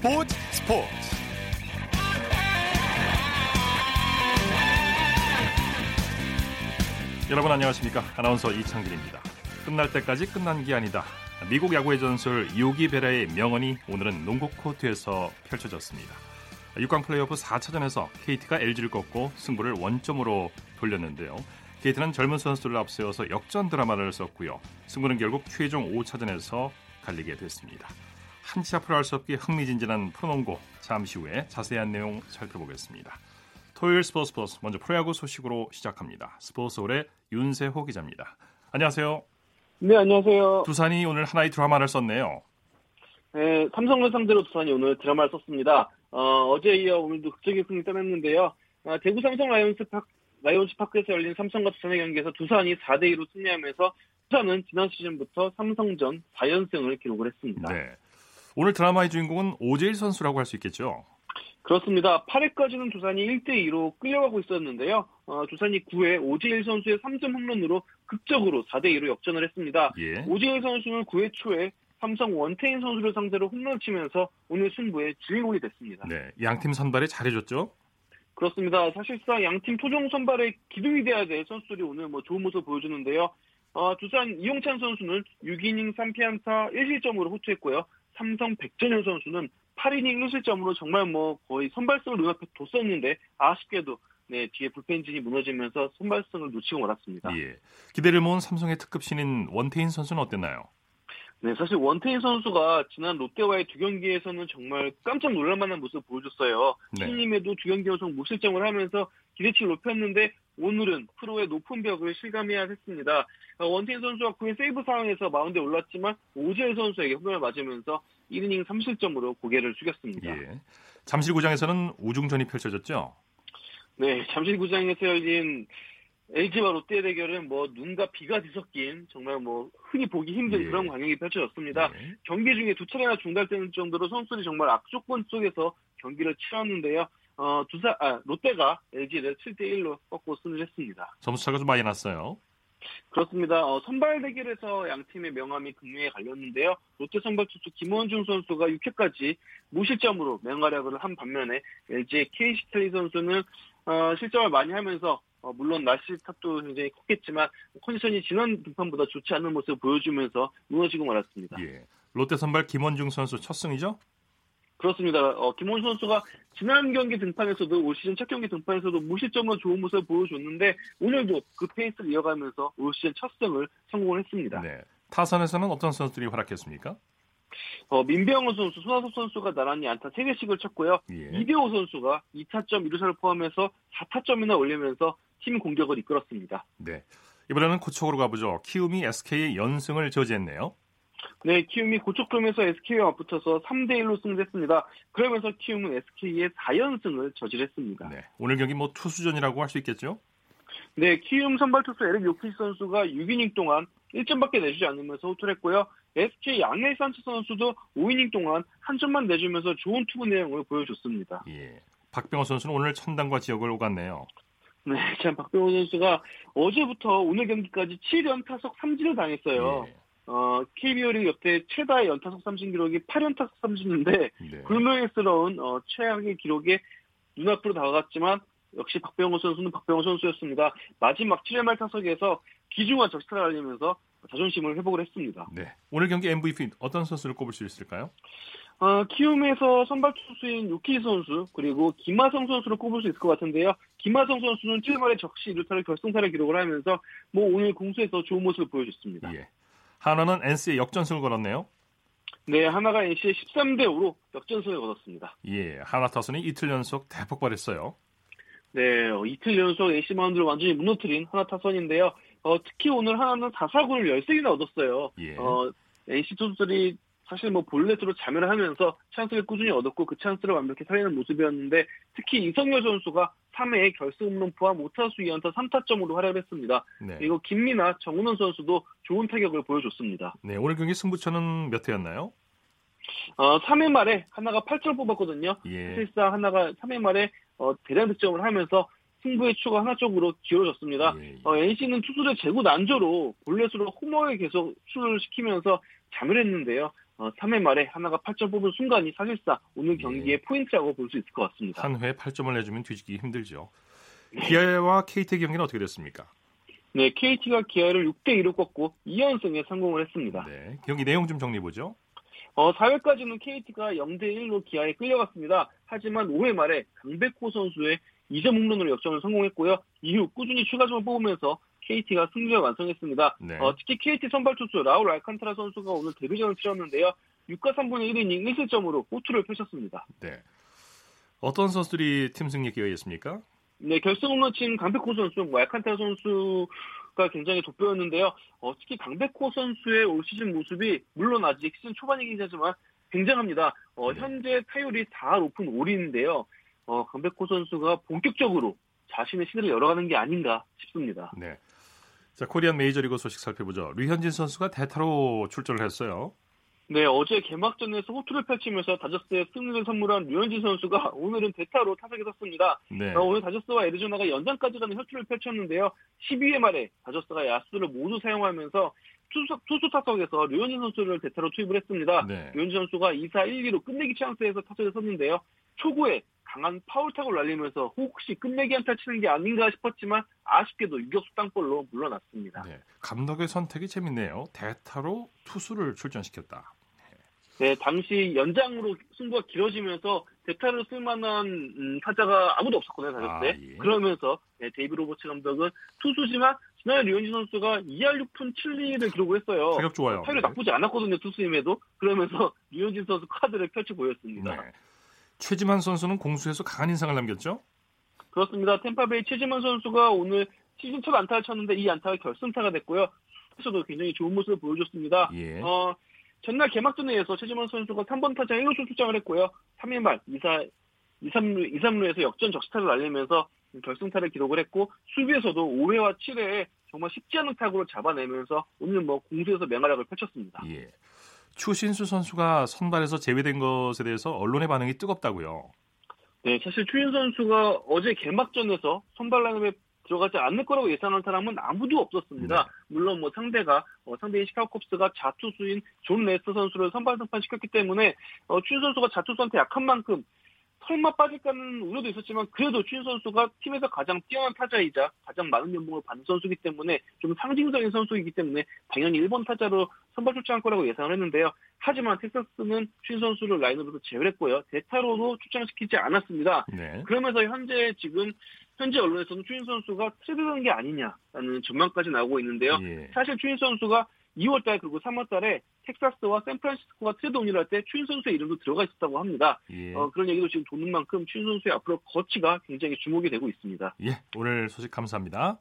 스포츠 스포츠. 여러분 안녕하십니까? 아나운서 이창진입니다. 끝날 때까지 끝난 게 아니다. 미국 야구의 전설 요기 베라의 명언이 오늘은 농구 코트에서 펼쳐졌습니다. 6강 플레이오프 4차전에서 KT가 LG를 꺾고 승부를 원점으로 돌렸는데요. KT는 젊은 선수들을 앞세워서 역전 드라마를 썼고요. 승부는 결국 최종 5차전에서 갈리게 됐습니다 한치 앞도 알 수 없게 흥미진진한 프로농구 잠시 후에 자세한 내용 살펴보겠습니다. 토요일 스포츠 플러스 먼저 프로야구 소식으로 시작합니다. 스포츠 서울의 윤세호 기자입니다. 안녕하세요. 네, 안녕하세요. 두산이 오늘 하나의 드라마를 썼네요. 네, 삼성을 상대로 두산이 오늘 드라마를 썼습니다. 어, 어제 이어 오늘도 극적인 승리 따냈는데요. 어, 대구 삼성 라이온스 파크, 라이온스 파크에서 열린 삼성과 두산의 경기에서 두산이 4대 2로 승리하면서 두산은 지난 시즌부터 삼성전 4연승을 기록을 했습니다. 네. 오늘 드라마의 주인공은 오재일 선수라고 할 수 있겠죠? 그렇습니다. 8회까지는 두산이 1대2로 끌려가고 있었는데요. 어, 두산이 9회 오재일 선수의 3점 홈런으로 극적으로 4대2로 역전을 했습니다. 예. 오재일 선수는 9회 초에 삼성 원태인 선수를 상대로 홈런 치면서 오늘 승부의 주인공이 됐습니다. 네, 양팀 선발에 잘해줬죠? 그렇습니다. 사실상 양팀 토종 선발에 기둥이 돼야 될 선수들이 오늘 뭐 좋은 모습 을 보여주는데요. 어, 두산 이용찬 선수는 6이닝 3피안타 1실점으로 호투했고요. 삼성 백전현 선수는 8이닝 1실점으로 정말 뭐 거의 선발승을 눈앞에 뒀었는데 아쉽게도 네, 뒤에 불펜진이 무너지면서 선발승을 놓치고 말았습니다. 예. 기대를 모은 삼성의 특급 신인 원태인 선수는 어땠나요? 네, 사실 원태인 선수가 지난 롯데와의 두 경기에서는 정말 깜짝 놀랄만한 모습을 보여줬어요. 네. 신임에도 두 경기 연속 무실점을 하면서 기대치를 높였는데 오늘은 프로의 높은 벽을 실감해야 했습니다. 어, 원태인 선수가 9회 세이브 상황에서 마운드에 올랐지만 오지일 선수에게 홈런을 맞으면서 1이닝 3실점으로 고개를 숙였습니다. 예. 잠실구장에서는 우중전이 펼쳐졌죠? 네, 잠실구장에서 열린 LG와 롯데 대결은 뭐 눈과 비가 뒤섞인 정말 뭐 흔히 보기 힘든 예. 그런 광경이 펼쳐졌습니다. 예. 경기 중에 두 차례나 중단되는 정도로 선수들이 정말 악조건 속에서 경기를 치렀는데요. 어, 두사, 아, 롯데가 LG를 7대1로 꺾고 승리를 했습니다. 점수 차가 좀 많이 났어요. 그렇습니다. 어, 선발 대결에서 양 팀의 명함이 극명에 갈렸는데요. 롯데 선발 투수 김원중 선수가 6회까지 무실점으로 맹활약을 한 반면에 LG 케이시틀리 선수는 어, 실점을 많이 하면서 어, 물론 날씨 탓도 굉장히 컸겠지만 컨디션이 지난 등판보다 좋지 않은 모습을 보여주면서 무너지고 말았습니다. 예. 롯데 선발 김원중 선수 첫 승이죠? 그렇습니다. 어, 김원 선수가 지난 경기 등판에서도 올 시즌 첫 경기 등판에서도 무실점으로 좋은 모습을 보여줬는데 오늘도 그 페이스를 이어가면서 올 시즌 첫 승을 성공을 했습니다. 네. 타선에서는 어떤 선수들이 활약했습니까? 어, 민병호 선수, 손아섭 선수가 나란히 안타 3개씩을 쳤고요. 예. 이대호 선수가 2타점 1루사를 포함해서 4타점이나 올리면서 팀 공격을 이끌었습니다. 네. 이번에는 고척으로 가보죠. 키움이 SK의 연승을 저지했네요. 네, 키움이 고척돔에서 SK와 맞붙어서 3대 1로 승리했습니다. 그러면서 키움은 SK의 4연승을 저질했습니다. 네, 오늘 경기 뭐 투수전이라고 할 수 있겠죠? 네, 키움 선발 투수 에릭 요키시 선수가 6이닝 동안 1점밖에 내주지 않으면서 호투를 했고요. SK 양엘 산치 선수도 5이닝 동안 한 점만 내주면서 좋은 투구 내용을 보여줬습니다. 예. 박병호 선수는 오늘 천당과 지역을 오갔네요. 네, 참 박병호 선수가 어제부터 오늘 경기까지 7연 타석 3진을 당했어요. 예. 어, KBO 리그 역대 최다의 연타석 삼진 기록이 8연타석 삼진인데 네. 불명예스러운 어, 최악의 기록에 눈앞으로 다가갔지만 역시 박병호 선수는 박병호 선수였습니다. 마지막 7회 말 타석에서 기중한 적시타를 알리면서 자존심을 회복을 했습니다. 네. 오늘 경기 MVP 어떤 선수를 꼽을 수 있을까요? 어, 키움에서 선발 투수인 유키 선수 그리고 김하성 선수를 꼽을 수 있을 것 같은데요. 김하성 선수는 7회 말에 적시 1루타를 결승타를 기록을 하면서 뭐 오늘 공수에서 좋은 모습을 보여줬습니다. 예. 하나는 NC에 역전승을 걸었네요. 네, 하나가 NC의 13대 5로 역전승을 거뒀습니다. 예, 하나 타선이 이틀 연속 대폭발했어요. 네, 어, 이틀 연속 AC 마운드를 완전히 무너뜨린 하나 타선인데요. 어, 특히 오늘 하나는 4사구를 13개나 얻었어요. 예. 어, NC 투수들이 사실 뭐 볼넷으로 자멸을 하면서 찬스를 꾸준히 얻었고 그 찬스를 완벽히 살리는 모습이었는데 특히 이성열 선수가 3회에 결승 홈런 포함 5타수 2안타 3타점으로 활약했습니다. 네. 그리고 김민아, 정은원 선수도 좋은 타격을 보여줬습니다. 네, 오늘 경기 승부처는 몇 회였나요? 어, 3회 말에 하나가 8점 뽑았거든요. 예. 사실상 하나가 3회 말에 어, 대량 득점을 하면서 승부의 추가 하나 쪽으로 기울어졌습니다. 예, 예. 어, NC는 투수들 재고 난조로 볼넷으로 홈런에 계속 출을 시키면서 자멸했는데요. 어, 3회 말에 하나가 8점 뽑은 순간이 사실상 오늘 경기의 예. 포인트라고 볼 수 있을 것 같습니다. 한 회 8점을 내주면 뒤지기 힘들죠. 네. 기아와 KT 경기는 어떻게 됐습니까? 네, KT가 기아를 6대 2로 꺾고 2연승에 성공을 했습니다. 네, 경기 내용 좀 정리해 보죠. 어, 4회까지는 KT가 0대 1로 기아에 끌려갔습니다. 하지만 5회 말에 강백호 선수의 2점 홈런으로 역전을 성공했고요. 이후 꾸준히 추가점을 뽑으면서 KT가 승리를 완성했습니다. 네. 어, 특히 KT 선발 투수 라울 알칸타라 선수가 오늘 데뷔전을 치렀는데요. 6과 3분의 1이닝 1실점으로 호투를 펼쳤습니다. 네. 어떤 선수들이 팀 승리에 기여했습니까? 네, 결승 홈런 친 강백호 선수, 뭐 알칸타라 선수가 굉장히 돋보였는데요. 어, 특히 강백호 선수의 올 시즌 모습이 물론 아직 시즌 초반이긴 하지만 굉장합니다. 어, 네. 현재 타율이 4할 오푼 5리인데요. 어, 강백호 선수가 본격적으로 자신의 시대를 열어가는 게 아닌가 싶습니다. 네. 자, 코리안 메이저리그 소식 살펴보죠. 류현진 선수가 대타로 출전을 했어요. 네, 어제 개막전에서 호투를 펼치면서 다저스에 승리를 선물한 류현진 선수가 오늘은 대타로 타석에 섰습니다. 네. 어, 오늘 다저스와 애리조나가 연장까지 가는 혈투를 펼쳤는데요. 12회 말에 다저스가 야수를 모두 사용하면서 투수, 투수 타석에서 류현진 선수를 대타로 투입을 했습니다. 네. 류현진 선수가 2사 1루 끝내기 찬스에서 타석에 섰는데요. 초구에 강한 파울타구를 날리면서 혹시 끝내기 안타 치는 게 아닌가 싶었지만 아쉽게도 유격수 땅볼로 물러났습니다. 네, 감독의 선택이 재밌네요. 대타로 투수를 출전시켰다. 네, 당시 연장으로 승부가 길어지면서 대타를 쓸 만한 음, 타자가 아무도 없었거든요, 다녔을 아, 때. 예. 그러면서 네, 데이브 로버츠 감독은 투수지만 지난해 류현진 선수가 2할 6푼 7리를 기록을 했어요. 타격 좋아요. 타율이 네. 나쁘지 않았거든요, 투수임에도. 그러면서 류현진 선수 카드를 펼쳐 보였습니다. 네. 최지만 선수는 공수에서 강한 인상을 남겼죠? 그렇습니다. 템파베이 최지만 선수가 오늘 시즌 첫 안타를 쳤는데 이 안타가 결승타가 됐고요. 에서도 굉장히 좋은 모습을 보여줬습니다. 예. 어, 전날 개막전에서 최지만 선수가 3번 타자 1루수 출장을 했고요. 3회 말 2사 2, 3루, 2, 3루에서 역전 적시타를 날리면서 결승타를 기록을 했고 수비에서도 5회와 7회에 정말 쉽지 않은 타구를 잡아내면서 오늘 뭐 공수에서 맹활약을 펼쳤습니다. 예. 추신수 선수가 선발에서 제외된 것에 대해서 언론의 반응이 뜨겁다고요. 네, 사실 추신수 선수가 어제 개막전에서 선발 라인업에 들어가지 않을 거라고 예상한 사람은 아무도 없었습니다. 네. 물론 뭐 상대가 어, 상대인 시카고 컵스가 좌투수인 존 레스터 선수를 선발 등판시켰기 때문에 어, 추신 선수가 자투수한테 약한 만큼 설마 빠질까는 우려도 있었지만 그래도 추인 선수가 팀에서 가장 뛰어난 타자이자 가장 많은 연봉을 받는 선수이기 때문에 좀 상징적인 선수이기 때문에 당연히 1번 타자로 선발 출장할 거라고 예상을 했는데요. 하지만 텍사스는 추인 선수를 라인업에서 제외했고요. 대타로도 출장시키지 않았습니다. 네. 그러면서 현재 지금 현재 언론에서는 추인 선수가 트레이드되는 게 아니냐라는 전망까지 나오고 있는데요. 예. 사실 추인 선수가 2월달 그리고 3월달에 텍사스와 샌프란시스코가 트레이드 논의를 할 때 추신수 선수의 이름도 들어가 있었다고 합니다. 예. 어, 그런 얘기도 지금 도는 만큼 추신수 선수의 앞으로 거취가 굉장히 주목이 되고 있습니다. 예, 오늘 소식 감사합니다.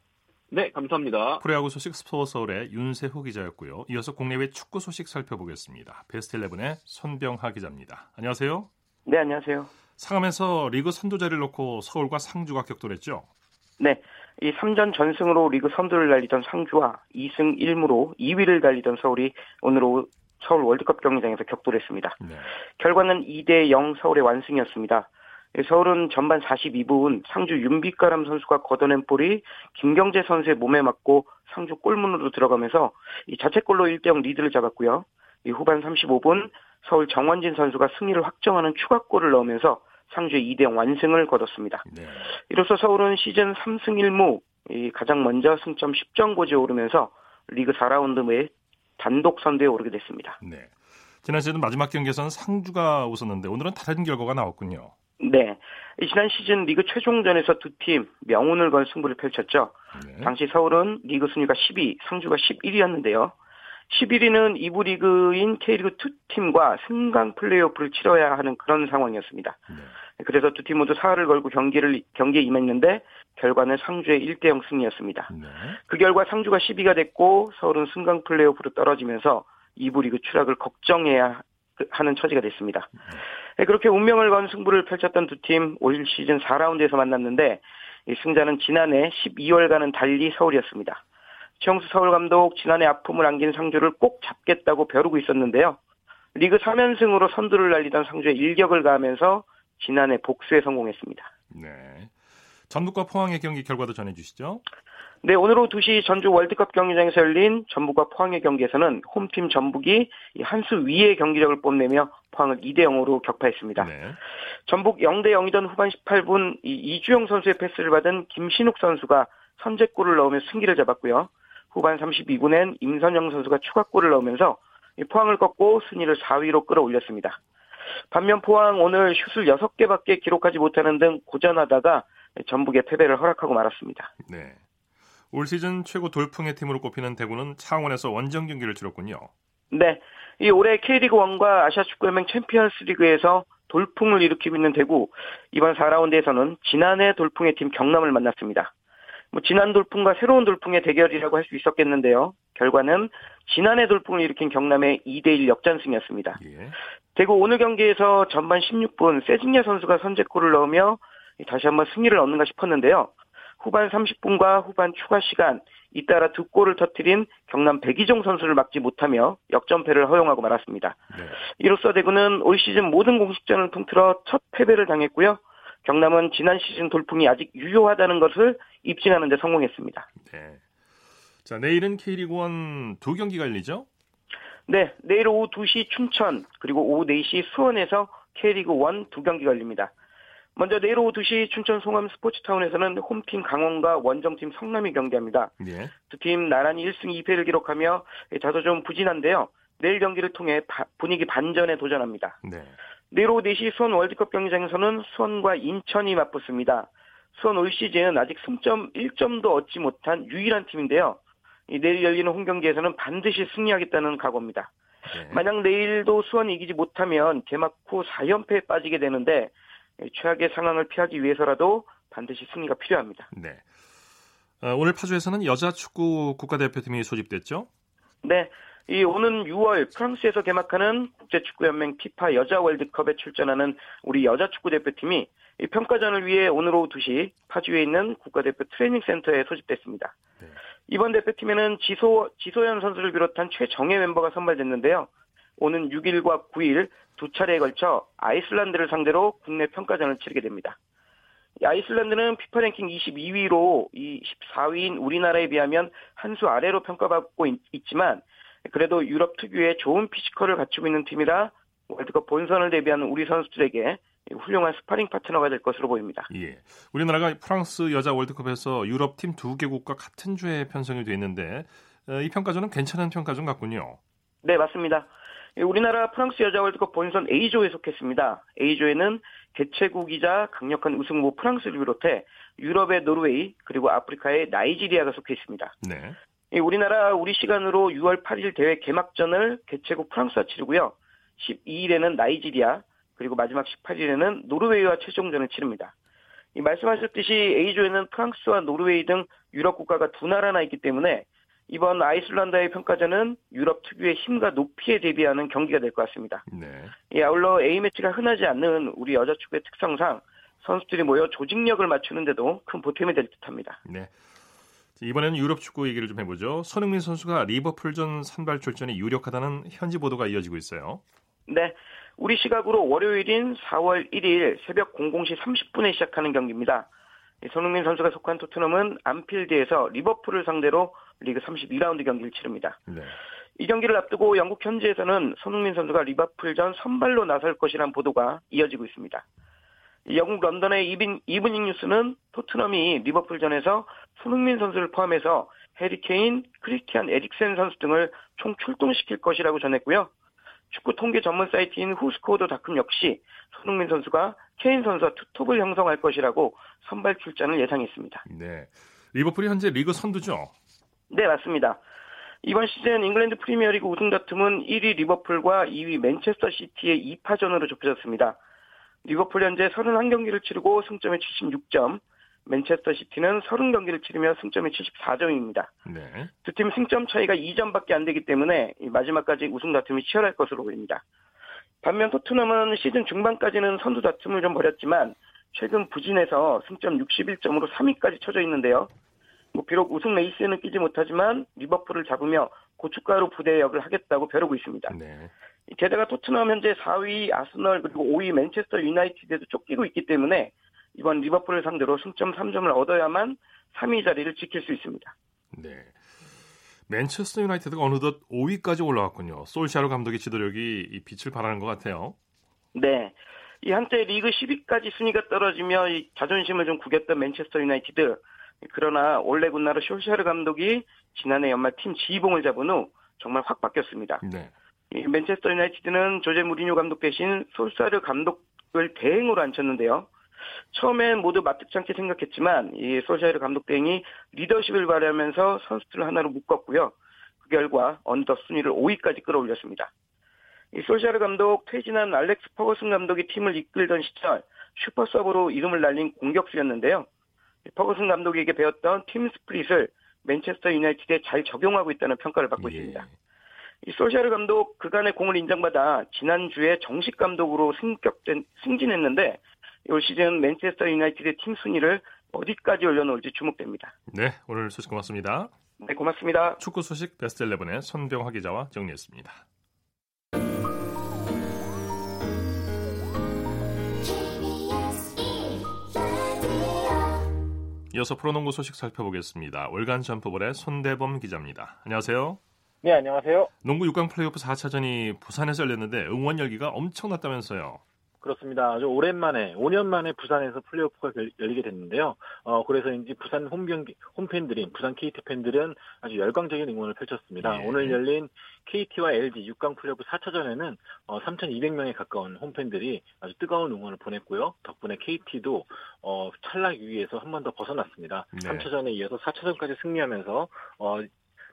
네, 감사합니다. 프로야구 소식 스포츠 서울의 윤세호 기자였고요. 이어서 국내외 축구 소식 살펴보겠습니다. 베스트 11의 손병하 기자입니다. 안녕하세요. 네, 안녕하세요. 상암에서 리그 선두 자리를 놓고 서울과 상주가 격돌했죠. 네, 이 3전 전승으로 리그 선두를 달리던 상주와 2승 1무로 2위를 달리던 서울이 오늘 오후 서울 월드컵 경기장에서 격돌했습니다. 네. 결과는 2대 0 서울의 완승이었습니다. 서울은 전반 42분 상주 윤빛가람 선수가 걷어낸 볼이 김경재 선수의 몸에 맞고 상주 골문으로 들어가면서 이 자책골로 1대0 리드를 잡았고요. 이 후반 35분 서울 정원진 선수가 승리를 확정하는 추가골을 넣으면서 상주의 2대0 완승을 거뒀습니다. 네. 이로써 서울은 시즌 3승 1무 가장 먼저 승점 10점 고지에 오르면서 리그 4라운드에 단독 선두에 오르게 됐습니다. 네. 지난 시즌 마지막 경기에서는 상주가 웃었는데 오늘은 다른 결과가 나왔군요. 네. 지난 시즌 리그 최종전에서 두 팀 명운을 건 승부를 펼쳤죠. 네. 당시 서울은 리그 순위가 10위, 상주가 11위였는데요. 11위는 2부 리그인 K리그 2팀과 승강 플레이오프를 치러야 하는 그런 상황이었습니다. 네. 그래서 두 팀 모두 사활을 걸고 경기를 경기에 임했는데 결과는 상주의 1대 0 승리였습니다. 네. 그 결과 상주가 10위가 됐고 서울은 승강 플레이오프로 떨어지면서 2부 리그 추락을 걱정해야 하는 처지가 됐습니다. 네. 그렇게 운명을 건 승부를 펼쳤던 두 팀 올 시즌 4라운드에서 만났는데 승자는 지난해 12월과는 달리 서울이었습니다. 최영수 서울 감독 지난해 아픔을 안긴 상주를 꼭 잡겠다고 벼르고 있었는데요. 리그 3연승으로 선두를 날리던 상주에 일격을 가하면서 지난해 복수에 성공했습니다. 네. 전북과 포항의 경기 결과도 전해주시죠. 네, 오늘 오후 2시 전주 월드컵 경기장에서 열린 전북과 포항의 경기에서는 홈팀 전북이 한 수 위의 경기력을 뽐내며 포항을 2대 0으로 격파했습니다. 네. 전북 0대 0이던 후반 18분 이주영 선수의 패스를 받은 김신욱 선수가 선제골을 넣으며 승기를 잡았고요. 후반 32분엔 임선영 선수가 추가골을 넣으면서 포항을 꺾고 순위를 4위로 끌어올렸습니다. 반면 포항 오늘 슛을 6개밖에 기록하지 못하는 등 고전하다가 전북의 패배를 허락하고 말았습니다. 네. 올 시즌 최고 돌풍의 팀으로 꼽히는 대구는 창원에서 원정 경기를 치렀군요. 네. 이 올해 K리그 1과 아시아 축구연맹 챔피언스 리그에서 돌풍을 일으키고 있는 대구 이번 4라운드에서는 지난해 돌풍의 팀 경남을 만났습니다. 뭐 지난 돌풍과 새로운 돌풍의 대결이라고 할 수 있었겠는데요. 결과는 지난해 돌풍을 일으킨 경남의 2대1 역전승이었습니다. 예. 대구 오늘 경기에서 전반 16분 세징야 선수가 선제골을 넣으며 다시 한번 승리를 얻는가 싶었는데요. 후반 30분과 후반 추가 시간 잇따라 두 골을 터뜨린 경남 백이종 선수를 막지 못하며 역전패를 허용하고 말았습니다. 네. 이로써 대구는 올 시즌 모든 공식전을 통틀어 첫 패배를 당했고요. 경남은 지난 시즌 돌풍이 아직 유효하다는 것을 입증하는 데 성공했습니다. 네. 자, 내일은 K리그 1 두 경기가 열리죠? 네, 내일 오후 2시 춘천, 그리고 오후 4시 수원에서 K리그 1 두 경기가 열립니다. 먼저 내일 오후 2시 춘천 송암 스포츠타운에서는 홈팀 강원과 원정팀 성남이 경기합니다. 예. 두팀 나란히 1승 2패를 기록하며 다소 좀 부진한데요. 내일 경기를 통해 바, 분위기 반전에 도전합니다. 네. 4시 수원 월드컵 경기장에서는 수원과 인천이 맞붙습니다. 수원 올 시즌 아직 승점 1점도 얻지 못한 유일한 팀인데요. 내일 열리는 홈 경기에서는 반드시 승리하겠다는 각오입니다. 네. 만약 내일도 수원이 이기지 못하면 개막 후 4연패에 빠지게 되는데 최악의 상황을 피하기 위해서라도 반드시 승리가 필요합니다. 네. 어, 오늘 파주에서는 여자 축구 국가대표팀이 소집됐죠? 네. 이 오는 6월 프랑스에서 개막하는 국제축구연맹 피파 여자 월드컵에 출전하는 우리 여자 축구 대표팀이 이 평가전을 위해 오늘 오후 2시 파주에 있는 국가대표 트레이닝 센터에 소집됐습니다. 네. 이번 대표팀에는 지소 지소연 선수를 비롯한 최정예 멤버가 선발됐는데요. 오는 6일과 9일 두 차례에 걸쳐 아이슬란드를 상대로 국내 평가전을 치르게 됩니다. 아이슬란드는 피파 랭킹 22위로 이 14위인 우리나라에 비하면 한 수 아래로 평가받고 있, 지만 그래도 유럽 특유의 좋은 피지컬을 갖추고 있는 팀이라 월드컵 본선을 대비하는 우리 선수들에게 훌륭한 스파링 파트너가 될 것으로 보입니다. 예. 우리나라가 프랑스 여자 월드컵에서 유럽 팀 두 개국과 같은 조에 편성이 돼 있는데 어, 이 평가전은 괜찮은 평가전 같군요. 네, 맞습니다. 예, 우리나라 프랑스 여자 월드컵 본선 A조에 속했습니다. A조에는 개최국이자 강력한 우승 후 프랑스를 비롯해 유럽의 노르웨이 그리고 아프리카의 나이지리아가 속해 있습니다. 네. 예, 우리나라 우리 시간으로 6월 8일 대회 개막전을 개최국 프랑스와 치르고요. 12일에는 나이지리아 그리고 마지막 18일에는 노르웨이와 최종전을 치릅니다. 말씀하셨듯이 A조에는 프랑스와 노르웨이 등 유럽 국가가 두 나라나 있기 때문에 이번 아이슬란드의 평가전은 유럽 특유의 힘과 높이에 대비하는 경기가 될 것 같습니다. 네. 이 아울러 A매치가 흔하지 않는 우리 여자 축구의 특성상 선수들이 모여 조직력을 맞추는데도 큰 보탬이 될 듯합니다. 네. 이번에는 유럽 축구 얘기를 좀 해보죠. 손흥민 선수가 리버풀전 선발 출전이 유력하다는 현지 보도가 이어지고 있어요. 네. 우리 시각으로 월요일인 4월 1일 새벽 00시 30분에 시작하는 경기입니다. 손흥민 선수가 속한 토트넘은 안필드에서 리버풀을 상대로 리그 32라운드 경기를 치릅니다. 네. 이 경기를 앞두고 영국 현지에서는 손흥민 선수가 리버풀전 선발로 나설 것이란 보도가 이어지고 있습니다. 영국 런던의 이빈, 이브닝 뉴스는 토트넘이 리버풀전에서 손흥민 선수를 포함해서 해리 케인, 크리스티안 에릭센 선수 등을 총 출동시킬 것이라고 전했고요. 축구 통계 전문 사이트인 후스코어드닷컴 역시 손흥민 선수가 케인 선수와 투톱을 형성할 것이라고 선발 출전을 예상했습니다. 네. 리버풀이 현재 리그 선두죠? 네, 맞습니다. 이번 시즌 잉글랜드 프리미어리그 우승 다툼은 1위 리버풀과 2위 맨체스터 시티의 2파전으로 좁혀졌습니다. 리버풀 현재 31경기를 치르고 승점이 76점, 맨체스터 시티는 30경기를 치르며 승점이 74점입니다. 네. 두 팀 승점 차이가 2점밖에 안 되기 때문에 마지막까지 우승 다툼이 치열할 것으로 보입니다. 반면 토트넘은 시즌 중반까지는 선두 다툼을 좀 벌였지만 최근 부진해서 승점 61점으로 3위까지 쳐져 있는데요. 뭐 비록 우승 레이스에는 끼지 못하지만 리버풀을 잡으며 고춧가루 부대 역을 하겠다고 벼르고 있습니다. 네. 게다가 토트넘 현재 4위 아스널 그리고 5위 맨체스터 유나이티드에도 쫓기고 있기 때문에 이번 리버풀을 상대로 승점 3점을 얻어야만 3위 자리를 지킬 수 있습니다. 네. 맨체스터 유나이티드가 어느덧 5위까지 올라왔군요. 솔샤르 감독의 지도력이 빛을 발하는 것 같아요. 네. 이 한때 리그 10위까지 순위가 떨어지며 자존심을 좀 구겼던 맨체스터 유나이티드. 그러나 올레 군나르 솔샤르 감독이 지난해 연말 팀 지휘봉을 잡은 후 정말 확 바뀌었습니다. 네. 맨체스터 유나이티드는 조제 무리뉴 감독 대신 솔샤르 감독을 대행으로 앉혔는데요. 처음엔 모두 마뜩찮게 생각했지만 이 솔샤르 감독 대행이 리더십을 발휘하면서 선수들을 하나로 묶었고요. 그 결과 언더 순위를 5위까지 끌어올렸습니다. 이 솔샤르 감독 퇴진한 알렉스 퍼거슨 감독이 팀을 이끌던 시절 super sub로 이름을 날린 공격수였는데요. 퍼거슨 감독에게 배웠던 team spirit을 맨체스터 유나이티드에 잘 적용하고 있다는 평가를 받고 예. 있습니다. 이 솔샤르 감독 그간의 공을 인정받아 지난주에 정식 감독으로 승격된 승진했는데 올 시즌 맨체스터 유나이티드 팀 순위를 어디까지 올려놓을지 주목됩니다. 네, 오늘 소식 고맙습니다. 네, 고맙습니다. 축구 소식 베스트 11의 손병화 기자와 정리했습니다. 이어서 프로농구 소식 살펴보겠습니다. 월간 점프볼의 손대범 기자입니다. 안녕하세요. 네, 안녕하세요. 농구 6강 플레이오프 4차전이 부산에서 열렸는데 응원 열기가 엄청났다면서요. 그렇습니다. 아주 오랜만에 5년 만에 부산에서 플레이오프가 열리게 됐는데요. 어 그래서인지 부산 홈 경기 홈 팬들인 부산 KT 팬들은 아주 열광적인 응원을 펼쳤습니다. 예. 오늘 열린 KT와 LG 6강 플레이오프 4차전에는 어 3,200명에 가까운 홈 팬들이 아주 뜨거운 응원을 보냈고요. 덕분에 KT도 어 탈락 위기에서 한 번 더 벗어났습니다. 네. 3차전에 이어서 4차전까지 승리하면서 어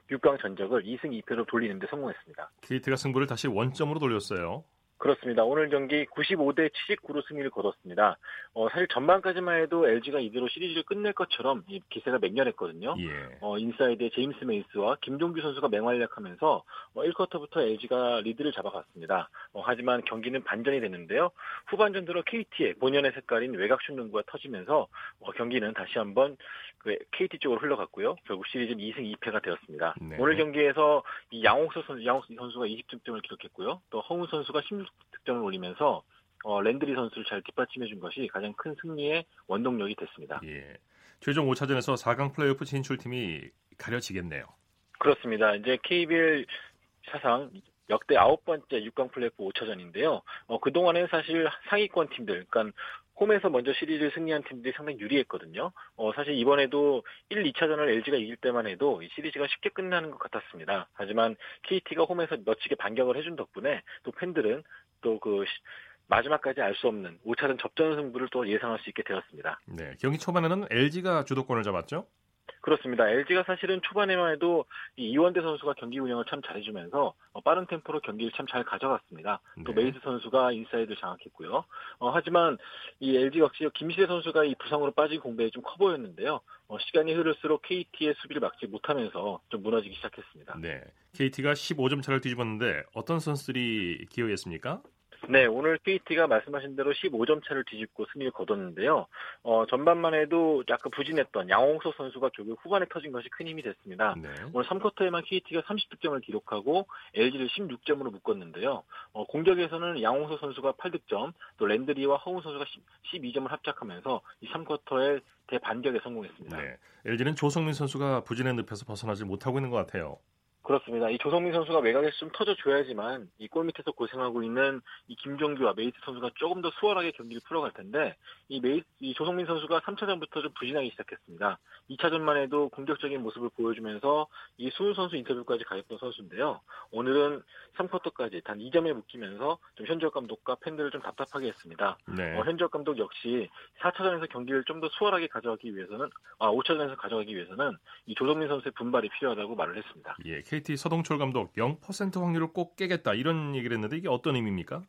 6강 전적을 2승 2패로 돌리는 데 성공했습니다. KT가 승부를 다시 원점으로 돌렸어요. 그렇습니다. 오늘 경기 95대 79로 승리를 거뒀습니다. 어, 사실 전반까지만 해도 LG가 이대로 시리즈를 끝낼 것처럼 이 기세가 맹렬했거든요. 예. 어, 인사이드의 제임스 메이스와 김종규 선수가 맹활약하면서 어, 1쿼터부터 LG가 리드를 잡아갔습니다. 어, 하지만 경기는 반전이 됐는데요. 후반전 들어 KT의 본연의 색깔인 외곽슛 농구가 터지면서 어, 경기는 다시 한번 그 KT 쪽으로 흘러갔고요. 결국 시리즈는 2승 2패가 되었습니다. 네. 오늘 경기에서 이 양홍석 선수, 양홍석 선수가 20득점을 기록했고요. 또 허훈 선수가 16 득점을 올리면서 어, 랜드리 선수를 잘 뒷받침해 준 것이 가장 큰 승리의 원동력이 됐습니다. 예. 최종 5차전에서 4강 플레이오프 진출팀이 가려지겠네요. 그렇습니다. 이제 KBL 사상 역대 아홉 번째 6강 플레이오프 5차전인데요. 어, 그동안에는 사실 상위권 팀들, 그러니까 홈에서 먼저 시리즈를 승리한 팀들이 상당히 유리했거든요. 어, 사실 이번에도 1, 2차전을 LG가 이길 때만 해도 이 시리즈가 쉽게 끝나는 것 같았습니다. 하지만 KT가 홈에서 멋지게 반격을 해준 덕분에 또 팬들은 또그 마지막까지 알 수 없는 5차전 접전 승부를 또 예상할 수 있게 되었습니다. 네, 경기 초반에는 LG가 주도권을 잡았죠? 그렇습니다. LG가 사실은 초반에만 해도 이 이원대 선수가 경기 운영을 참 잘해주면서 어, 빠른 템포로 경기를 참 잘 가져갔습니다. 또 네. 메이스 선수가 인사이드 장악했고요. 어, 하지만 이 LG 역시 김시대 선수가 이 부상으로 빠진 공백이 좀 커 보였는데요. 어, 시간이 흐를수록 KT의 수비를 막지 못하면서 좀 무너지기 시작했습니다. 네, KT가 15점 차를 뒤집었는데 어떤 선수들이 기여했습니까? 네, 오늘 KT가 말씀하신 대로 15점 차를 뒤집고 승리를 거뒀는데요. 어, 전반만 해도 약간 부진했던 양홍석 선수가 결국 후반에 터진 것이 큰 힘이 됐습니다. 네. 오늘 3쿼터에만 KT가 30득점을 기록하고 LG를 16점으로 묶었는데요. 어, 공격에서는 양홍석 선수가 8득점, 또 랜드리와 허훈 선수가 10, 12점을 합작하면서 이 3쿼터에 대반격에 성공했습니다. 네. LG는 조성민 선수가 부진의 늪에서 벗어나지 못하고 있는 것 같아요. 그렇습니다. 이 조성민 선수가 외곽에서 좀 터져줘야지만 이 골 밑에서 고생하고 있는 이 김종규와 메이스 선수가 조금 더 수월하게 경기를 풀어갈 텐데 이 메이 이 조성민 선수가 3차전부터 좀 부진하기 시작했습니다. 2차전만 해도 공격적인 모습을 보여주면서 이 수훈 선수 인터뷰까지 가했던 선수인데요. 오늘은 3쿼터까지 단 2점에 묶이면서 좀 현지혁 감독과 팬들을 좀 답답하게 했습니다. 네. 어, 현지혁 감독 역시 4차전에서 경기를 좀 더 수월하게 가져가기 위해서는 아 5차전에서 가져가기 위해서는 이 조성민 선수의 분발이 필요하다고 말을 했습니다. 예, KT 서동철 감독 0% 확률을 꼭 깨겠다 이런 얘기를 했는데 이게 어떤 의미입니까?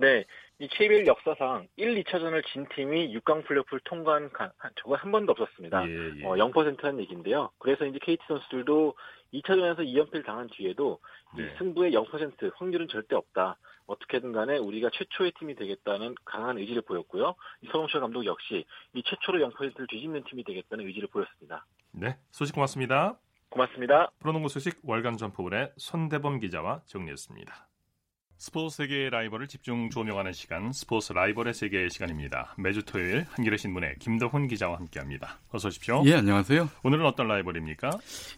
네, 이 KBL 역사상 1, 2차전을 진 팀이 6강 플레이오프를 통과한 저거 한 번도 없었습니다. 예, 예. 어, 0%라는 얘기인데요. 그래서 이제 KT 선수들도 2차전에서 2연패를 당한 뒤에도 네. 이 승부의 0% 확률은 절대 없다. 어떻게든 간에 우리가 최초의 팀이 되겠다는 강한 의지를 보였고요. 이 서동철 감독 역시 이 최초로 0%를 뒤집는 팀이 되겠다는 의지를 보였습니다. 네, 소식 고맙습니다. 고맙습니다. 프로농구 소식 월간 점프볼의 손대범 기자와 정리했습니다. 스포츠 세계의 라이벌을 집중 조명하는 시간, 스포츠 라이벌의 세계 시간입니다. 매주 토요일 한겨레 신문의 김덕훈 기자와 함께합니다. 어서 오십시오. 예, 안녕하세요. 오늘은 어떤 라이벌입니까?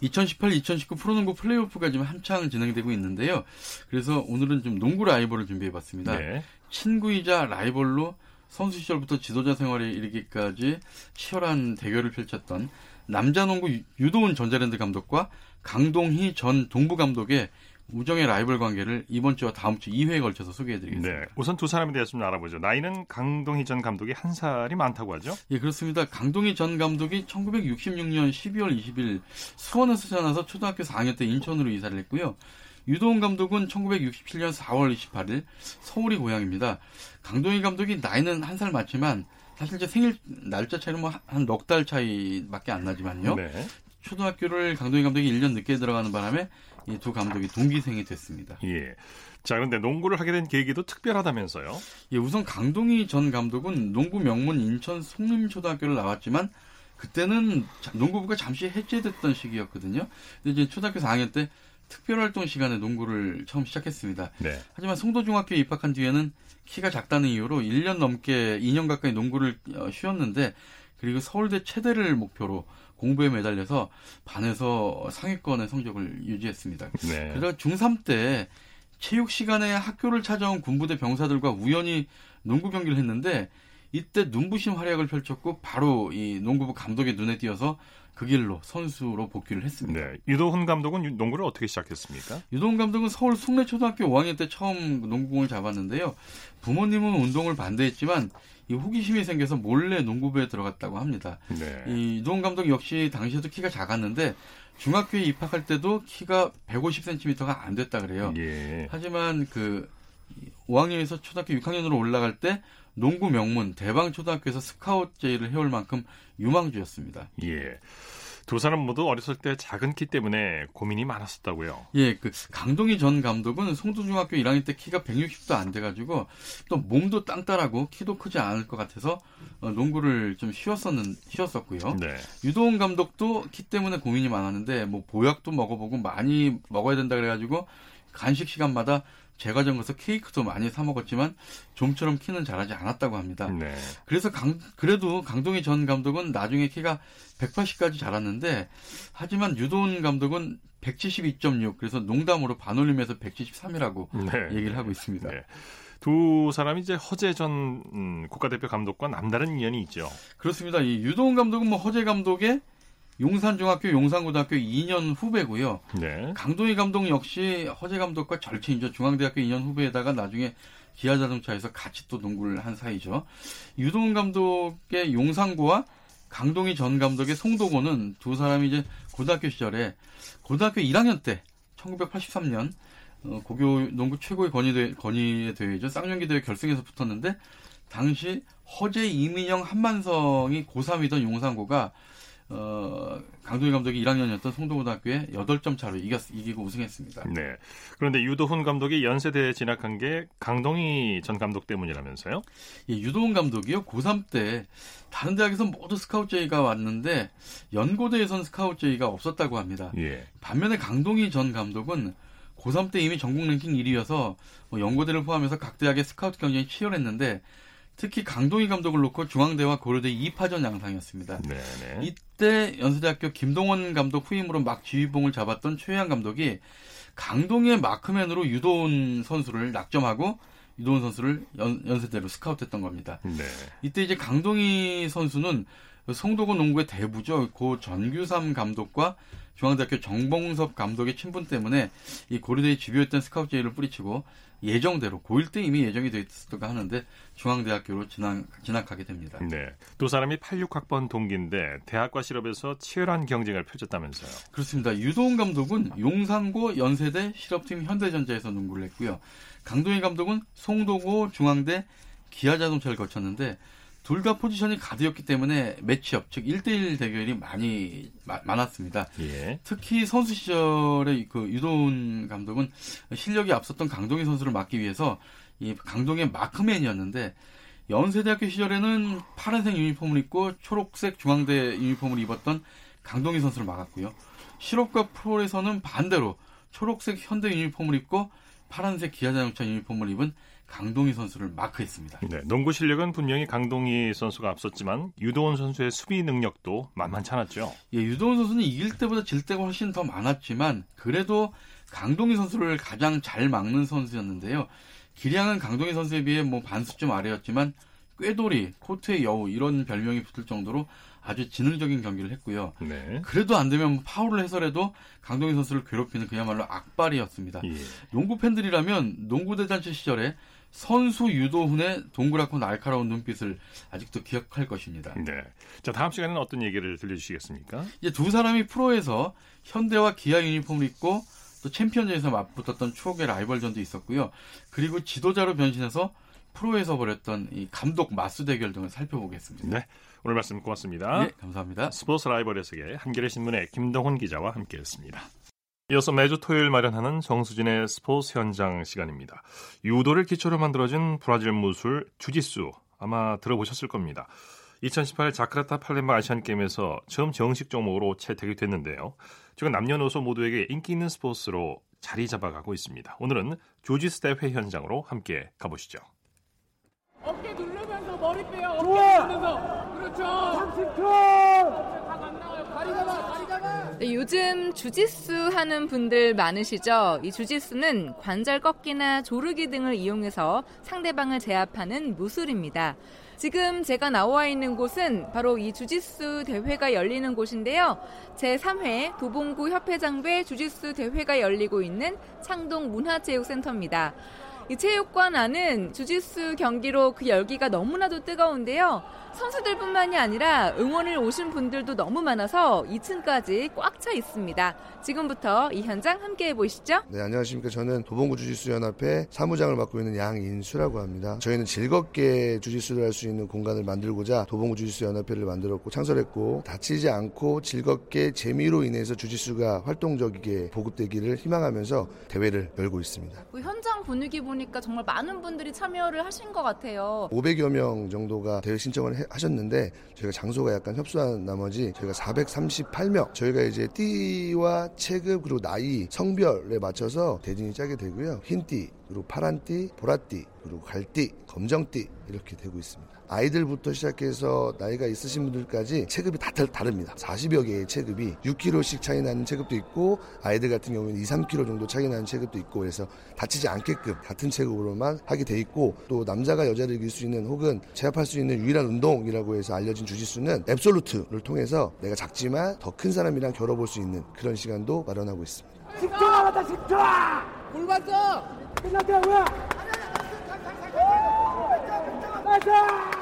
2018-2019 프로농구 플레이오프가 지금 한창 진행되고 있는데요. 그래서 오늘은 좀 농구 라이벌을 준비해봤습니다. 네. 친구이자 라이벌로 선수 시절부터 지도자 생활에 이르기까지 치열한 대결을 펼쳤던 남자 농구 유도훈 전자랜드 감독과 강동희 전 동부 감독의 우정의 라이벌 관계를 이번 주와 다음 주 2회에 걸쳐서 소개해드리겠습니다. 네, 우선 두 사람에 대해서 좀 알아보죠. 나이는 강동희 전 감독이 한 살이 많다고 하죠? 예, 그렇습니다. 강동희 전 감독이 1966년 12월 20일 수원에서 태어나서 초등학교 4학년 때 인천으로 이사를 했고요. 유도훈 감독은 1967년 4월 28일 서울이 고향입니다. 강동희 감독이 나이는 한 살 많지만 사실 제 생일 날짜 차이는 뭐 한 넉 달 차이밖에 안 나지만요. 네. 초등학교를 강동희 감독이 1년 늦게 들어가는 바람에 이 두 감독이 동기생이 됐습니다. 예. 자, 그런데 농구를 하게 된 계기도 특별하다면서요? 예, 우선 강동희 전 감독은 농구 명문 인천 송림초등학교를 나왔지만 그때는 농구부가 잠시 해체됐던 시기였거든요. 근데 이제 초등학교 4학년 때 특별활동 시간에 농구를 처음 시작했습니다. 네. 하지만 송도중학교에 입학한 뒤에는 키가 작다는 이유로 1년 넘게 2년 가까이 농구를 어, 쉬었는데 그리고 서울대 체대를 목표로 공부에 매달려서 반에서 상위권의 성적을 유지했습니다. 네. 그러다 중3 때 체육 시간에 학교를 찾아온 군부대 병사들과 우연히 농구 경기를 했는데 이때 눈부신 활약을 펼쳤고 바로 이 농구부 감독의 눈에 띄어서 그 길로 선수로 복귀를 했습니다. 네. 유도훈 감독은 농구를 어떻게 시작했습니까? 유도훈 감독은 서울 숭례초등학교 5학년 때 처음 농구공을 잡았는데요. 부모님은 운동을 반대했지만 이 호기심이 생겨서 몰래 농구부에 들어갔다고 합니다. 네. 이 유도훈 감독 역시 당시에도 키가 작았는데 중학교에 입학할 때도 키가 150cm가 안 됐다 그래요. 예. 하지만 그 5학년에서 초등학교 6학년으로 올라갈 때 농구 명문 대방 초등학교에서 스카우트 제의를 해올 만큼 유망주였습니다. 예. 두 사람 모두 어렸을 때 작은 키 때문에 고민이 많았었다고요. 예, 그 강동희 전 감독은 송도중학교 1학년 때 키가 160도 안 돼가지고 또 몸도 땅따라고 키도 크지 않을 것 같아서 어, 농구를 좀 쉬었었는 쉬었었고요. 네. 유도훈 감독도 키 때문에 고민이 많았는데 뭐 보약도 먹어보고 많이 먹어야 된다 그래가지고 간식 시간마다 제과점 가서 케이크도 많이 사 먹었지만 좀처럼 키는 자라지 않았다고 합니다. 네. 그래서 강, 그래도 강동희 전 감독은 나중에 키가 180까지 자랐는데 하지만 유도훈 감독은 172.6 그래서 농담으로 반올림에서 173이라고 네. 얘기를 하고 있습니다. 네. 두 사람이 이제 허재 전 음, 국가대표 감독과 남다른 인연이 있죠. 그렇습니다. 이 유도훈 감독은 뭐 허재 감독의 용산중학교, 용산고등학교 2년 후배고요. 네. 강동희 감독 역시 허재 감독과 절친이죠. 중앙대학교 2년 후배에다가 나중에 기아자동차에서 같이 또 농구를 한 사이죠. 유동훈 감독의 용산고와 강동희 전 감독의 송도고는 두 사람이 이제 고등학교 시절에 고등학교 1학년 때 1983년 어, 고교 농구 최고의 건의대, 건의의 대회죠. 쌍용기 대회 결승에서 붙었는데 당시 허재 이민영 한만성이 고3이던 용산고가 어, 강동희 감독이 1학년이었던 송도고등학교에 8점 차로 이겼, 이기고 우승했습니다. 네. 그런데 유도훈 감독이 연세대에 진학한 게 강동희 전 감독 때문이라면서요? 예, 유도훈 감독이요. 고3 때 다른 대학에서 모두 스카우트 제의가 왔는데 연고대에선 스카우트 제의가 없었다고 합니다. 예. 반면에 강동희 전 감독은 고3 때 이미 전국 랭킹 1위여서 뭐 연고대를 포함해서 각 대학의 스카우트 경쟁이 치열했는데 특히 강동희 감독을 놓고 중앙대와 고려대 2파전 양상이었습니다. 네네. 이때 연세대학교 김동원 감독 후임으로 막 지휘봉을 잡았던 최양 감독이 강동희의 마크맨으로 유도훈 선수를 낙점하고 유도훈 선수를 연, 연세대로 스카우트했던 겁니다. 네. 이때 이제 강동희 선수는 송도고 농구의 대부죠. 고 전규삼 감독과 중앙대학교 정봉섭 감독의 친분 때문에 이 고려대에 집요했던 스카우트 제의를 뿌리치고 예정대로 고1 때 이미 예정이 돼 있었다고 하는데 중앙대학교로 진학, 진학하게 됩니다. 네. 두 사람이 86학번 동기인데 대학과 실업에서 치열한 경쟁을 펼쳤다면서요. 그렇습니다. 유도훈 감독은 용산고 연세대 실업팀 현대전자에서 농구를 했고요. 강동희 감독은 송도고 중앙대 기아자동차를 거쳤는데 둘 다 포지션이 가드였기 때문에 매치업, 즉 1대1 대결이 많이 마, 많았습니다. 예. 특히 선수 시절에 그 유도훈 감독은 실력이 앞섰던 강동희 선수를 막기 위해서 이 강동의 마크맨이었는데 연세대학교 시절에는 파란색 유니폼을 입고 초록색 중앙대 유니폼을 입었던 강동희 선수를 막았고요. 실업과 프로에서는 반대로 초록색 현대 유니폼을 입고 파란색 기아 자동차 유니폼을 입은 강동희 선수를 마크했습니다. 네, 농구 실력은 분명히 강동희 선수가 앞섰지만 유도원 선수의 수비 능력도 만만치 않았죠. 예, 유도원 선수는 이길 때보다 질 때가 훨씬 더 많았지만 그래도 강동희 선수를 가장 잘 막는 선수였는데요. 기량은 강동희 선수에 비해 뭐 반수점 아래였지만 꾀돌이, 코트의 여우 이런 별명이 붙을 정도로 아주 지능적인 경기를 했고요. 네. 그래도 안 되면 파울을 해서라도 강동희 선수를 괴롭히는 그야말로 악발이었습니다. 예. 농구 팬들이라면 농구 대잔치 시절에 선수 유도훈의 동그랗고 날카로운 눈빛을 아직도 기억할 것입니다. 네. 자, 다음 시간에는 어떤 얘기를 들려주시겠습니까? 이제 두 사람이 프로에서 현대와 기아 유니폼을 입고 또 챔피언전에서 맞붙었던 추억의 라이벌전도 있었고요. 그리고 지도자로 변신해서 프로에서 벌였던 이 감독 마수 대결 등을 살펴보겠습니다. 네. 오늘 말씀 고맙습니다. 네, 감사합니다. 스포츠 라이벌의 세계 한겨레 신문의 김동훈 기자와 함께했습니다. 이어서 매주 토요일 마련하는 정수진의 스포츠 현장 시간입니다. 유도를 기초로 만들어진 브라질 무술 주짓수 아마 들어보셨을 겁니다. 2018 자카르타 팔렘바 아시안 게임에서 처음 정식 종목으로 채택이 됐는데요. 지금 남녀노소 모두에게 인기 있는 스포츠로 자리 잡아가고 있습니다. 오늘은 주짓수 대회 현장으로 함께 가보시죠. 어깨 누르면서 머리 빼요. 어깨 누르면서. 그렇죠. 30초. 네, 요 즘 주짓수 하는 분들 많으시죠? 이 주짓수는 관절 꺾기나 조르기 등을 이용해서 상대방을 제압하는 무술입니다. 지금 제가 나와 있는 곳은 바로 이 주짓수 대회가 열리는 곳인데요. 제3회 도봉구 협회장배 주짓수 대회가 열리고 있는 창동 문화체육센터입니다. 이 체육관 안은 주짓수 경기로 그 열기가 너무나도 뜨거운데요. 선수들뿐만이 아니라 응원을 오신 분들도 너무 많아서 2층까지 꽉 차 있습니다. 지금부터 이 현장 함께 해 보시죠. 네, 안녕하십니까. 저는 도봉구 주짓수 연합회 사무장을 맡고 있는 양인수라고 합니다. 저희는 즐겁게 주짓수를 할 수 있는 공간을 만들고자 도봉구 주짓수 연합회를 만들었고 창설했고 다치지 않고 즐겁게 재미로 인해서 주짓수가 활동적이게 보급되기를 희망하면서 대회를 열고 있습니다. 그 현장 분위기 보니 까 정말 많은 분들이 참여를 하신 것 같아요. 500여 명 정도가 대회 신청을 하셨는데 저희가 장소가 약간 협소한 나머지 저희가 438명. 저희가 이제 띠와 체급 그리고 나이 성별에 맞춰서 대진이 짜게 되고요. 흰 띠 그리고 파란 띠 보라 띠 그리고 갈띠 검정 띠 이렇게 되고 있습니다 아이들부터 시작해서 나이가 있으신 분들까지 체급이 다 다릅니다. 40여 개의 체급이 6kg씩 차이 나는 체급도 있고 아이들 같은 경우는 2, 3kg 정도 차이 나는 체급도 있고 그래서 다치지 않게끔 같은 체급으로만 하게 돼 있고 또 남자가 여자를 이길 수 있는 혹은 제압할 수 있는 유일한 운동이라고 해서 알려진 주짓수는 앱솔루트를 통해서 내가 작지만 더 큰 사람이랑 겨뤄볼 수 있는 그런 시간도 마련하고 있습니다. 10초 남았다 10초! 물 봤어! 끝났다 뭐야? 맞아!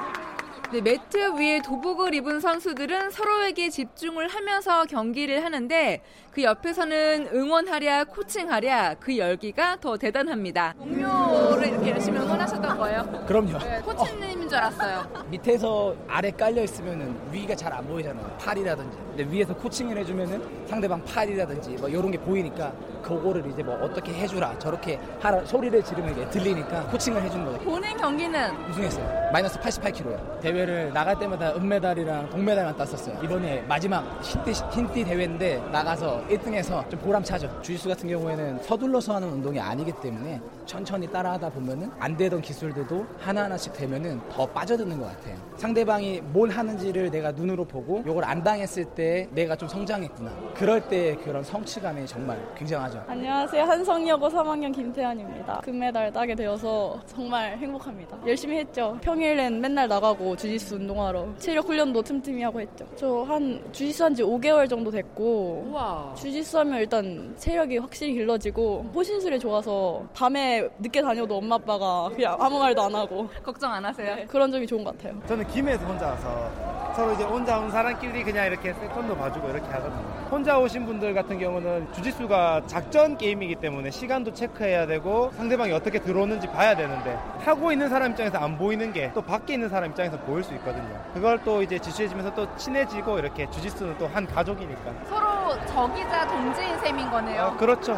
네, 매트 위에 도복을 입은 선수들은 서로에게 집중을 하면서 경기를 하는데 그 옆에서는 응원하랴 코칭하랴 그 열기가 더 대단합니다. 동료를 이렇게 열심히 응원하셨던 거예요? 그럼요. 네, 코치님인 줄 알았어요. 밑에서 아래 깔려 있으면 위가 잘 안 보이잖아요. 팔이라든지. 근데 위에서 코칭을 해주면은 상대방 팔이라든지 뭐 이런 게 보이니까 그거를 이제 뭐 어떻게 해주라 저렇게 하라 소리를 지르면 이게 들리니까 코칭을 해주는 거예요. 본인 경기는 우승했어요. 마이너스 88kg요. 대회 를 나갈 때마다 은메달이랑 동메달만 땄었어요. 이번에 마지막 흰띠, 흰띠 대회인데 나가서 1등해서 좀 보람차죠. 주짓수 같은 경우에는 서둘러서 하는 운동이 아니기 때문에 천천히 따라하다 보면은 안 되던 기술들도 하나하나씩 되면은 더 빠져드는 것 같아요. 상대방이 뭘 하는지를 내가 눈으로 보고 이걸 안 당했을 때 내가 좀 성장했구나. 그럴 때 그런 성취감이 정말 굉장하죠. 안녕하세요. 한성여고 3학년 김태환입니다. 금메달 따게 되어서 정말 행복합니다. 열심히 했죠. 평일엔 맨날 나가고 주짓수 운동하러 체력 훈련도 틈틈이 하고 했죠. 저 한 주짓수 한 지 5개월 정도 됐고 우와. 주짓수 하면 일단 체력이 확실히 길러지고 호신술이 좋아서 밤에 늦게 다녀도 엄마 아빠가 그냥 아무 말도 안 하고 걱정 안 하세요? 네, 그런 점이 좋은 것 같아요. 저는 김해에서 혼자 와서 서로 이제 혼자 온 사람끼리 그냥 이렇게 세컨도 봐주고 이렇게 하거든요. 혼자 오신 분들 같은 경우는 주짓수가 작전 게임이기 때문에 시간도 체크해야 되고 상대방이 어떻게 들어오는지 봐야 되는데 하고 있는 사람 입장에서 안 보이는 게 또 밖에 있는 사람 입장에서 보일 수 있거든요. 그걸 또 이제 지수해지면서 또 친해지고 이렇게 주짓수는 또 한 가족이니까 서로 적이자 동지인 셈인 거네요. 아, 그렇죠.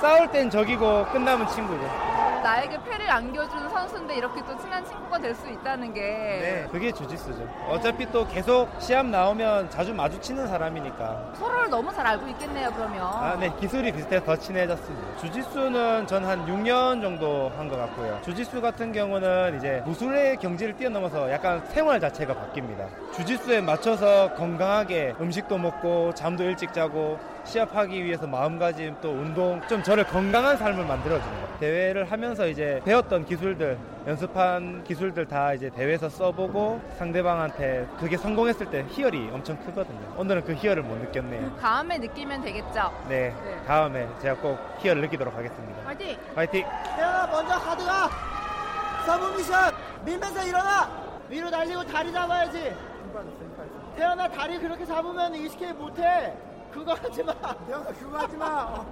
싸울 땐 적이고 끝나면 친구죠. 나에게 패를 안겨준 선수인데 이렇게 또 친한 친구가 될 수 있다는 게 네, 그게 주짓수죠. 어차피 또 계속 시합 나오면 자주 마주치는 사람이니까. 서로를 너무 잘 알고 있겠네요, 그러면. 아, 네, 기술이 비슷해서 더 친해졌습니다. 주짓수는 전 한 6년 정도 한 것 같고요. 주짓수 같은 경우는 이제 무술의 경지를 뛰어넘어서 약간 생활 자체가 바뀝니다. 주짓수에 맞춰서 건강하게 음식도 먹고 잠도 일찍 자고 시합하기 위해서 마음가짐 또 운동 좀 저를 건강한 삶을 만들어줍니다. 대회를 하면서 이제 배웠던 기술들 연습한 기술들 다 이제 대회에서 써보고 상대방한테 그게 성공했을 때 희열이 엄청 크거든요. 오늘은 그 희열을 못 느꼈네요. 다음에 느끼면 되겠죠? 네, 네. 다음에 제가 꼭 희열을 느끼도록 하겠습니다. 화이팅! 화이팅! 태연아 먼저 가드가 submission 밀면서 일어나 위로 날리고 다리 잡아야지 태연아 다리 그렇게 잡으면 이스케이 못해 그거 하지 마. 태연아 그거 하지 마.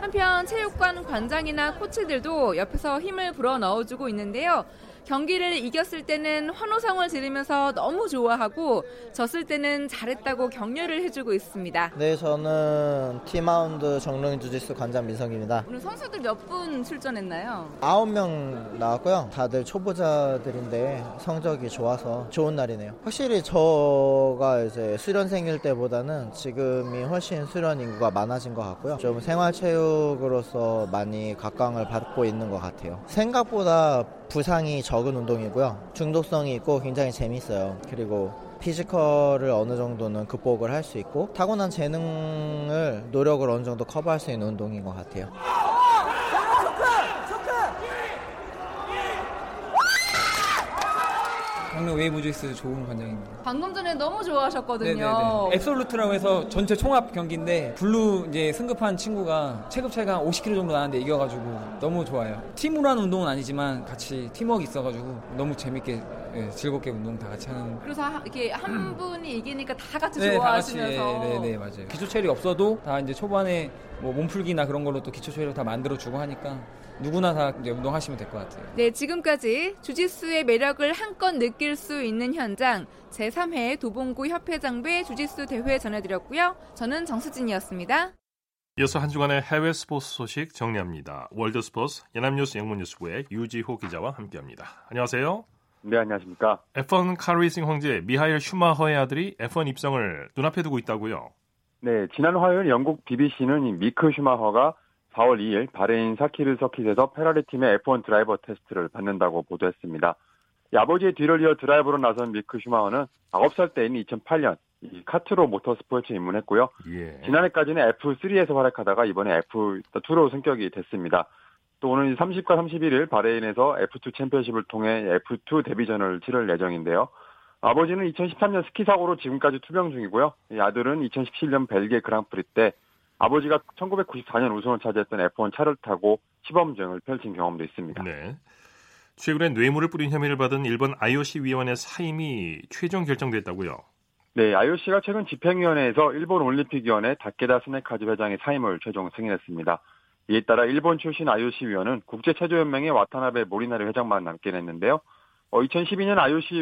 한편 체육관 관장이나 코치들도 옆에서 힘을 불어 넣어주고 있는데요. 경기를 이겼을 때는 환호성을 지르면서 너무 좋아하고 졌을 때는 잘했다고 격려를 해주고 있습니다. 네, 저는 티마운드 정릉 주짓수 관장 민성입니다. 오늘 선수들 몇 분 출전했나요? 아홉 명 나왔고요. 다들 초보자들인데 성적이 좋아서 좋은 날이네요. 확실히 저가 이제 수련생일 때보다는 지금이 훨씬 수련 인구가 많아진 것 같고요. 좀 생활체육으로서 많이 각광을 받고 있는 것 같아요. 생각보다 부상이 적은 운동이고요. 중독성이 있고 굉장히 재밌어요. 그리고 physical을 어느 정도는 극복을 할 수 있고 타고난 재능을 노력을 어느 정도 커버할 수 있는 운동인 것 같아요. 강릉 웨이브주짓수 좋은 관장입니다. 방금 전에 너무 좋아하셨거든요. 네네네. absolute라고 해서 전체 총합 경기인데 blue 이제 승급한 친구가 체급 차이가 한 50kg 정도 나는데 이겨가지고 너무 좋아요. 팀으로 하는 운동은 아니지만 같이 팀워크 있어가지고 너무 재밌게 네, 즐겁게 운동 다 같이 하는. 그래서 이렇게 한 분이 이기니까 다 같이 네, 좋아하시면서. 다 같이, 네, 네, 맞아요. 기초 체력이 없어도 다 이제 초반에 뭐 몸풀기나 그런 걸로 또 기초 체력 다 만들어 주고 하니까 누구나 다 운동하시면 될 것 같아요. 네, 지금까지 주짓수의 매력을 한껏 느낄 수 있는 현장 제3회 도봉구 협회장배 주짓수 대회 전해드렸고요. 저는 정수진이었습니다. 이어서 한 주간의 해외 스포츠 소식 정리합니다. 월드 스포츠 연합뉴스 영문뉴스부의 유지호 기자와 함께합니다. 안녕하세요. 네, 안녕하십니까. F1 카레이싱 황제 미하일 슈마허의 아들이 F1 입성을 눈앞에 두고 있다고요? 네, 지난 화요일 영국 BBC는 미크 슈마허가 4월 2일 바레인 사키르 서킷에서 페라리 팀의 F1 드라이버 테스트를 받는다고 보도했습니다. 아버지의 뒤를 이어 드라이버로 나선 미크 슈마허는 9살 때인 2008년 카트로 모터스포츠에 입문했고요. 예. 지난해까지는 F3에서 활약하다가 이번에 F2로 승격이 됐습니다. 또 오는 30과 31일 바레인에서 F2 챔피언십을 통해 F2 데뷔전을 치를 예정인데요. 아버지는 2013년 스키 사고로 지금까지 투병 중이고요. 아들은 2017년 벨기에 그랑프리 때 아버지가 1994년 우승을 차지했던 F1 차를 타고 시범주행을 펼친 경험도 있습니다. 네. 최근에 뇌물을 뿌린 혐의를 받은 일본 IOC 위원회 사임이 최종 결정됐다고요? 네, IOC가 최근 집행위원회에서 일본 올림픽위원회 다케다 스네카즈 회장의 사임을 최종 승인했습니다. 이에 따라 일본 출신 IOC 위원은 국제체조연맹의 와타나베 모리나리 회장만 남게 됐는데요. 어, 2012년 IOC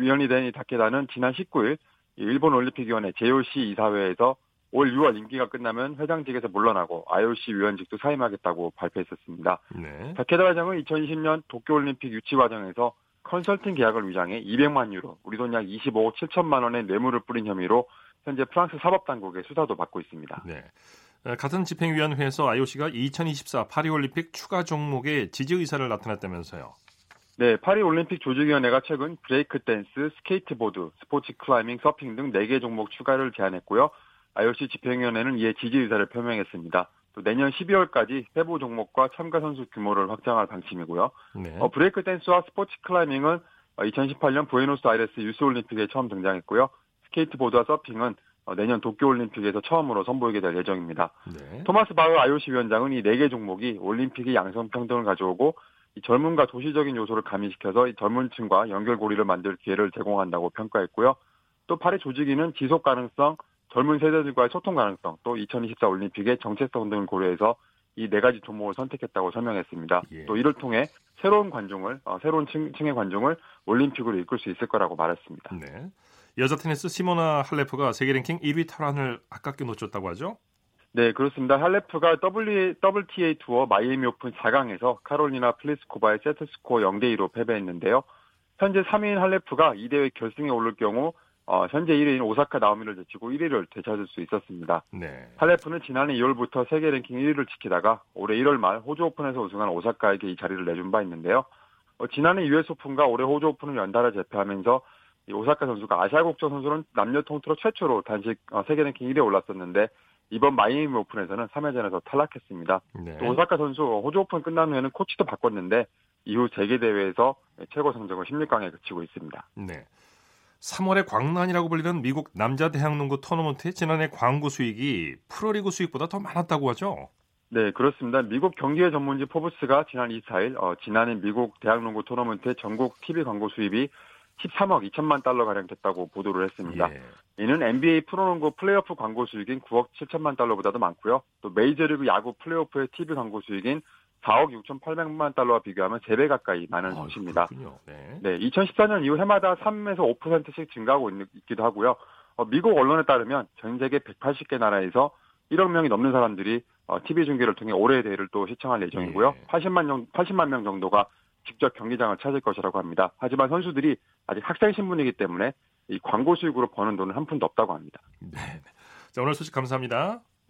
위원이 된 이 다케다는 지난 19일 일본 올림픽위원회 JOC 이사회에서 올 6월 임기가 끝나면 회장직에서 물러나고 IOC 위원직도 사임하겠다고 발표했었습니다. 네. 다케다 회장은 2020년 도쿄올림픽 유치 과정에서 컨설팅 계약을 위장해 200만 유로, 우리 돈 약 25억 7천만 원의 뇌물을 뿌린 혐의로 현재 프랑스 사법당국의 수사도 받고 있습니다. 네. 같은 집행위원회에서 IOC가 2024 파리올림픽 추가 종목에 지지 의사를 나타냈다면서요. 네, 파리올림픽 조직위원회가 최근 브레이크 댄스, 스케이트보드, 스포츠 클라이밍, 서핑 등 4개 종목 추가를 제안했고요. IOC 집행위원회는 이에 지지 의사를 표명했습니다. 또 내년 12월까지 세부 종목과 참가 선수 규모를 확정할 방침이고요. 네. 어, 브레이크 댄스와 스포츠 클라이밍은 2018년 부에노스아이레스 유스올림픽에 처음 등장했고요. 스케이트보드와 서핑은 어, 내년 도쿄올림픽에서 처음으로 선보이게 될 예정입니다. 네. 토마스 바흐 IOC 위원장은 이 4개 종목이 올림픽의 양성평등을 가져오고 이 젊음과 도시적인 요소를 가미시켜서 이 젊은 층과 연결고리를 만들 기회를 제공한다고 평가했고요. 또 파리 조직위는 지속 가능성, 젊은 세대들과의 소통 가능성, 또 2024 올림픽의 정체성 등을 고려해서 이 네 가지 종목을 선택했다고 설명했습니다. 예. 또 이를 통해 새로운 관중을 어, 새로운 층, 의 관중을 올림픽으로 이끌 수 있을 거라고 말했습니다. 네. 여자 테니스 시모나 할레프가 세계 랭킹 1위 탈환을 아깝게 놓쳤다고 하죠? 네, 그렇습니다. 할레프가 WTA 투어 마이애미 오픈 4강에서 카롤리나 플리스코바에 세트 스코어 0대 2로 패배했는데요. 현재 3위인 할레프가 이 대회 결승에 오를 경우 어, 현재 1위인 오사카 나오미를 제치고 1위를 되찾을 수 있었습니다. 네. 할레프는 지난해 2월부터 세계 랭킹 1위를 지키다가 올해 1월 말 호주 오픈에서 우승한 오사카에게 이 자리를 내준 바 있는데요. 어, 지난해 US 오픈과 올해 호주 오픈을 연달아 제패하면서 오사카 선수가 아시아 국적 선수는 남녀 통틀어 최초로 단식 어, 세계 랭킹 1위에 올랐었는데 이번 마이애미 오픈에서는 3회전에서 탈락했습니다. 네. 또 오사카 선수 호주 오픈 끝난 후에는 코치도 바꿨는데 이후 세계 대회에서 최고 성적은 16강에 그치고 있습니다. 네. 3월의 광란이라고 불리는 미국 남자 대학농구 토너먼트의 지난해 광고 수익이 프로리그 수익보다 더 많았다고 하죠. 네, 그렇습니다. 미국 경기회 전문지 포브스가 지난 24일 어, 지난해 미국 대학농구 토너먼트의 전국 TV 광고 수입이 13억 2천만 달러 가량 됐다고 보도를 했습니다. 예. 이는 NBA 프로농구 플레이오프 광고 수익인 9억 7천만 달러보다도 많고요. 또 메이저리그 야구 플레이오프의 TV 광고 수익인 4억 6,800만 달러와 비교하면 3배 가까이 많은 수치입니다. 네. 네, 2014년 이후 해마다 3에서 5%씩 증가하고 있 기도 하고요. 어, 미국 언론에 따르면 전 세계 180개 나라에서 1억 명이 넘는 사람들이 어, TV 중계를 통해 올해의 대회를 또 시청할 예정이고요. 네. 80만 명, 80만 명 정도가 직접 경기장을 찾을 것이라고 합니다. 하지만 선수들이 아직 학생 신분이기 때문에 이 광고 수익으로 버는 돈은 한 푼도 없다고 합니다. 네. 자, 오늘 소식 감사합니다.